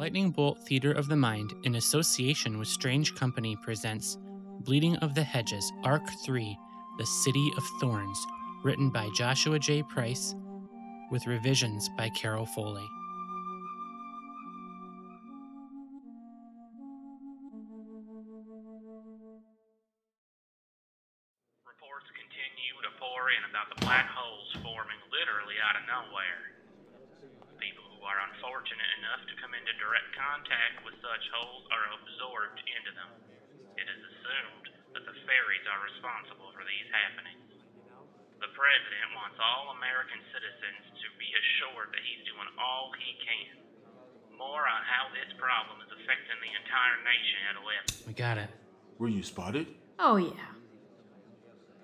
Lightning Bolt Theater of the Mind, in association with Strange Company, presents Bleeding of the Hedges, Arc 3 The City of Thorns, written by Joshua J. Price, with revisions by Carol Foley. Reports continue to pour in about the black holes forming literally out of nowhere. People who are unfortunate enough to come into direct contact with such holes are absorbed into them. It is assumed that the fairies are responsible for these happenings. The president wants all American citizens to be assured that he's doing all he can. More on how this problem is affecting the entire nation at 11. We got it. Were you spotted? Oh, yeah.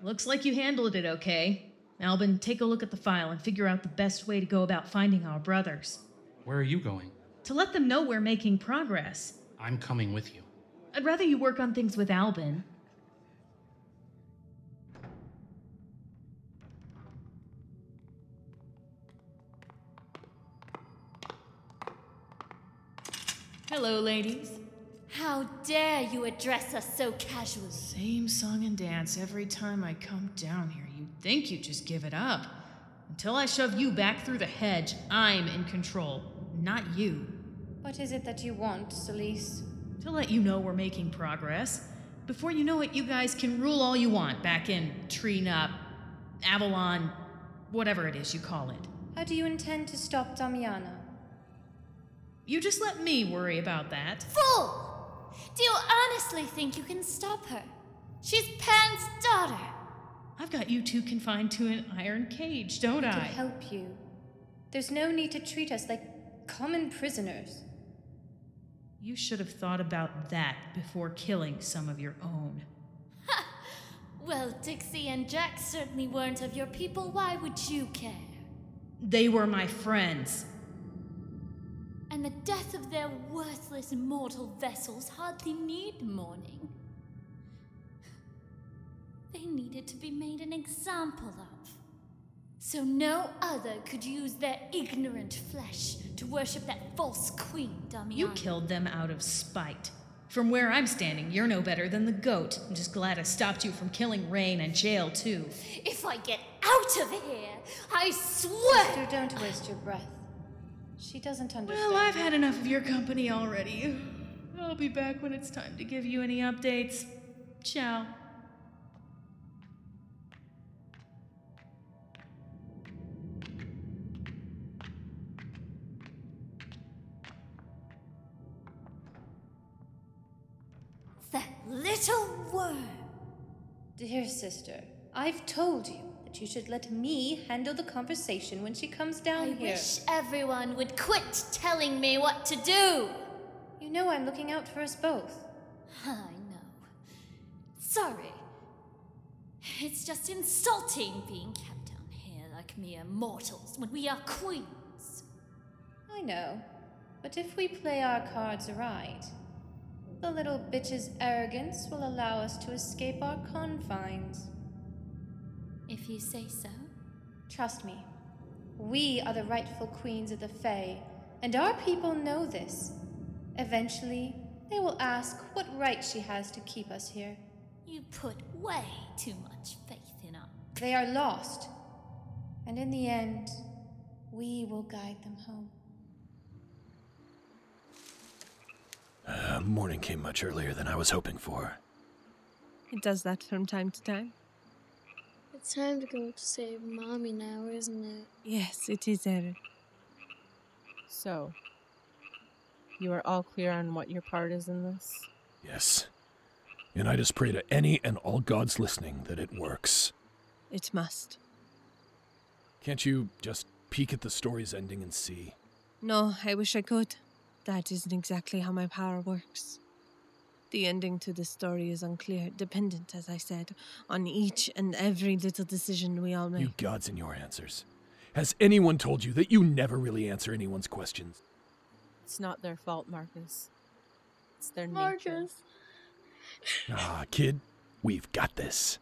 Looks like you handled it okay. Albin, take a look at the file and figure out the best way to go about finding our brothers. Where are you going? To let them know we're making progress. I'm coming with you. I'd rather you work on things with Albin. Hello, ladies. How dare you address us so casually? Same song and dance every time I come down here. You'd think you'd just give it up. Until I shove you back through the hedge, I'm in control, not you. What is it that you want, Celise? To let you know we're making progress. Before you know it, you guys can rule all you want back in Trina, Avalon, whatever it is you call it. How do you intend to stop Damiana? You just let me worry about that. Fool! Do you honestly think you can stop her? She's Pan's daughter. I've got you two confined to an iron cage, don't I? To I? help you. There's no need to treat us like common prisoners. You should have thought about that before killing some of your own. Well, Dixie and Jack certainly weren't of your people. Why would you care? They were my friends. And the death of their worthless mortal vessels hardly need mourning. They needed to be made an example of. So no other could use their ignorant flesh to worship that false queen, Damiana. You killed them out of spite. From where I'm standing, you're no better than the goat. I'm just glad I stopped you from killing Rain and Jail, too. If I get out of here, I swear. Sister, don't waste your breath. She doesn't understand. Well, I've had enough of your company already. I'll be back when it's time to give you any updates. Ciao. That little worm. Dear sister, I've told you that you should let me handle the conversation when she comes down I here. wish everyone would quit telling me what to do. You know I'm looking out for us both. I know. Sorry. It's just insulting being kept down here like mere mortals when we are queens. I know. But if we play our cards right, the little bitch's arrogance will allow us to escape our confines. If you say so. Trust me, we are the rightful queens of the Fae, and our people know this. Eventually, they will ask what right she has to keep us here. You put way too much faith in us. They are lost, and in the end, we will guide them home. Uh, morning came much earlier than I was hoping for. It does that from time to time. It's time to go to save Mommy now, isn't it? Yes, it is, Erin. So, you are all clear on what your part is in this? Yes. And I just pray to any and all gods listening that it works. It must. Can't you just peek at the story's ending and see? No, I wish I could. That isn't exactly how my power works. The ending to the story is unclear, dependent, as I said, on each and every little decision we all make. You gods and your answers. Has anyone told you that you never really answer anyone's questions? It's not their fault, Marcus. It's their nature. Marcus. Ah, kid, we've got this.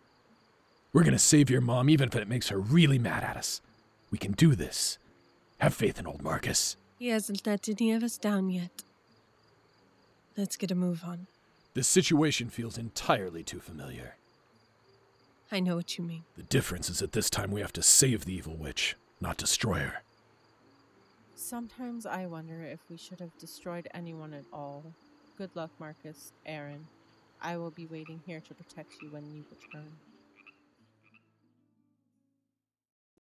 We're gonna save your mom even if it makes her really mad at us. We can do this. Have faith in old Marcus. He hasn't let any of us down yet. Let's get a move on. This situation feels entirely too familiar. I know what you mean. The difference is that this time we have to save the evil witch, not destroy her. Sometimes I wonder if we should have destroyed anyone at all. Good luck, Marcus, Aaron. I will be waiting here to protect you when you return.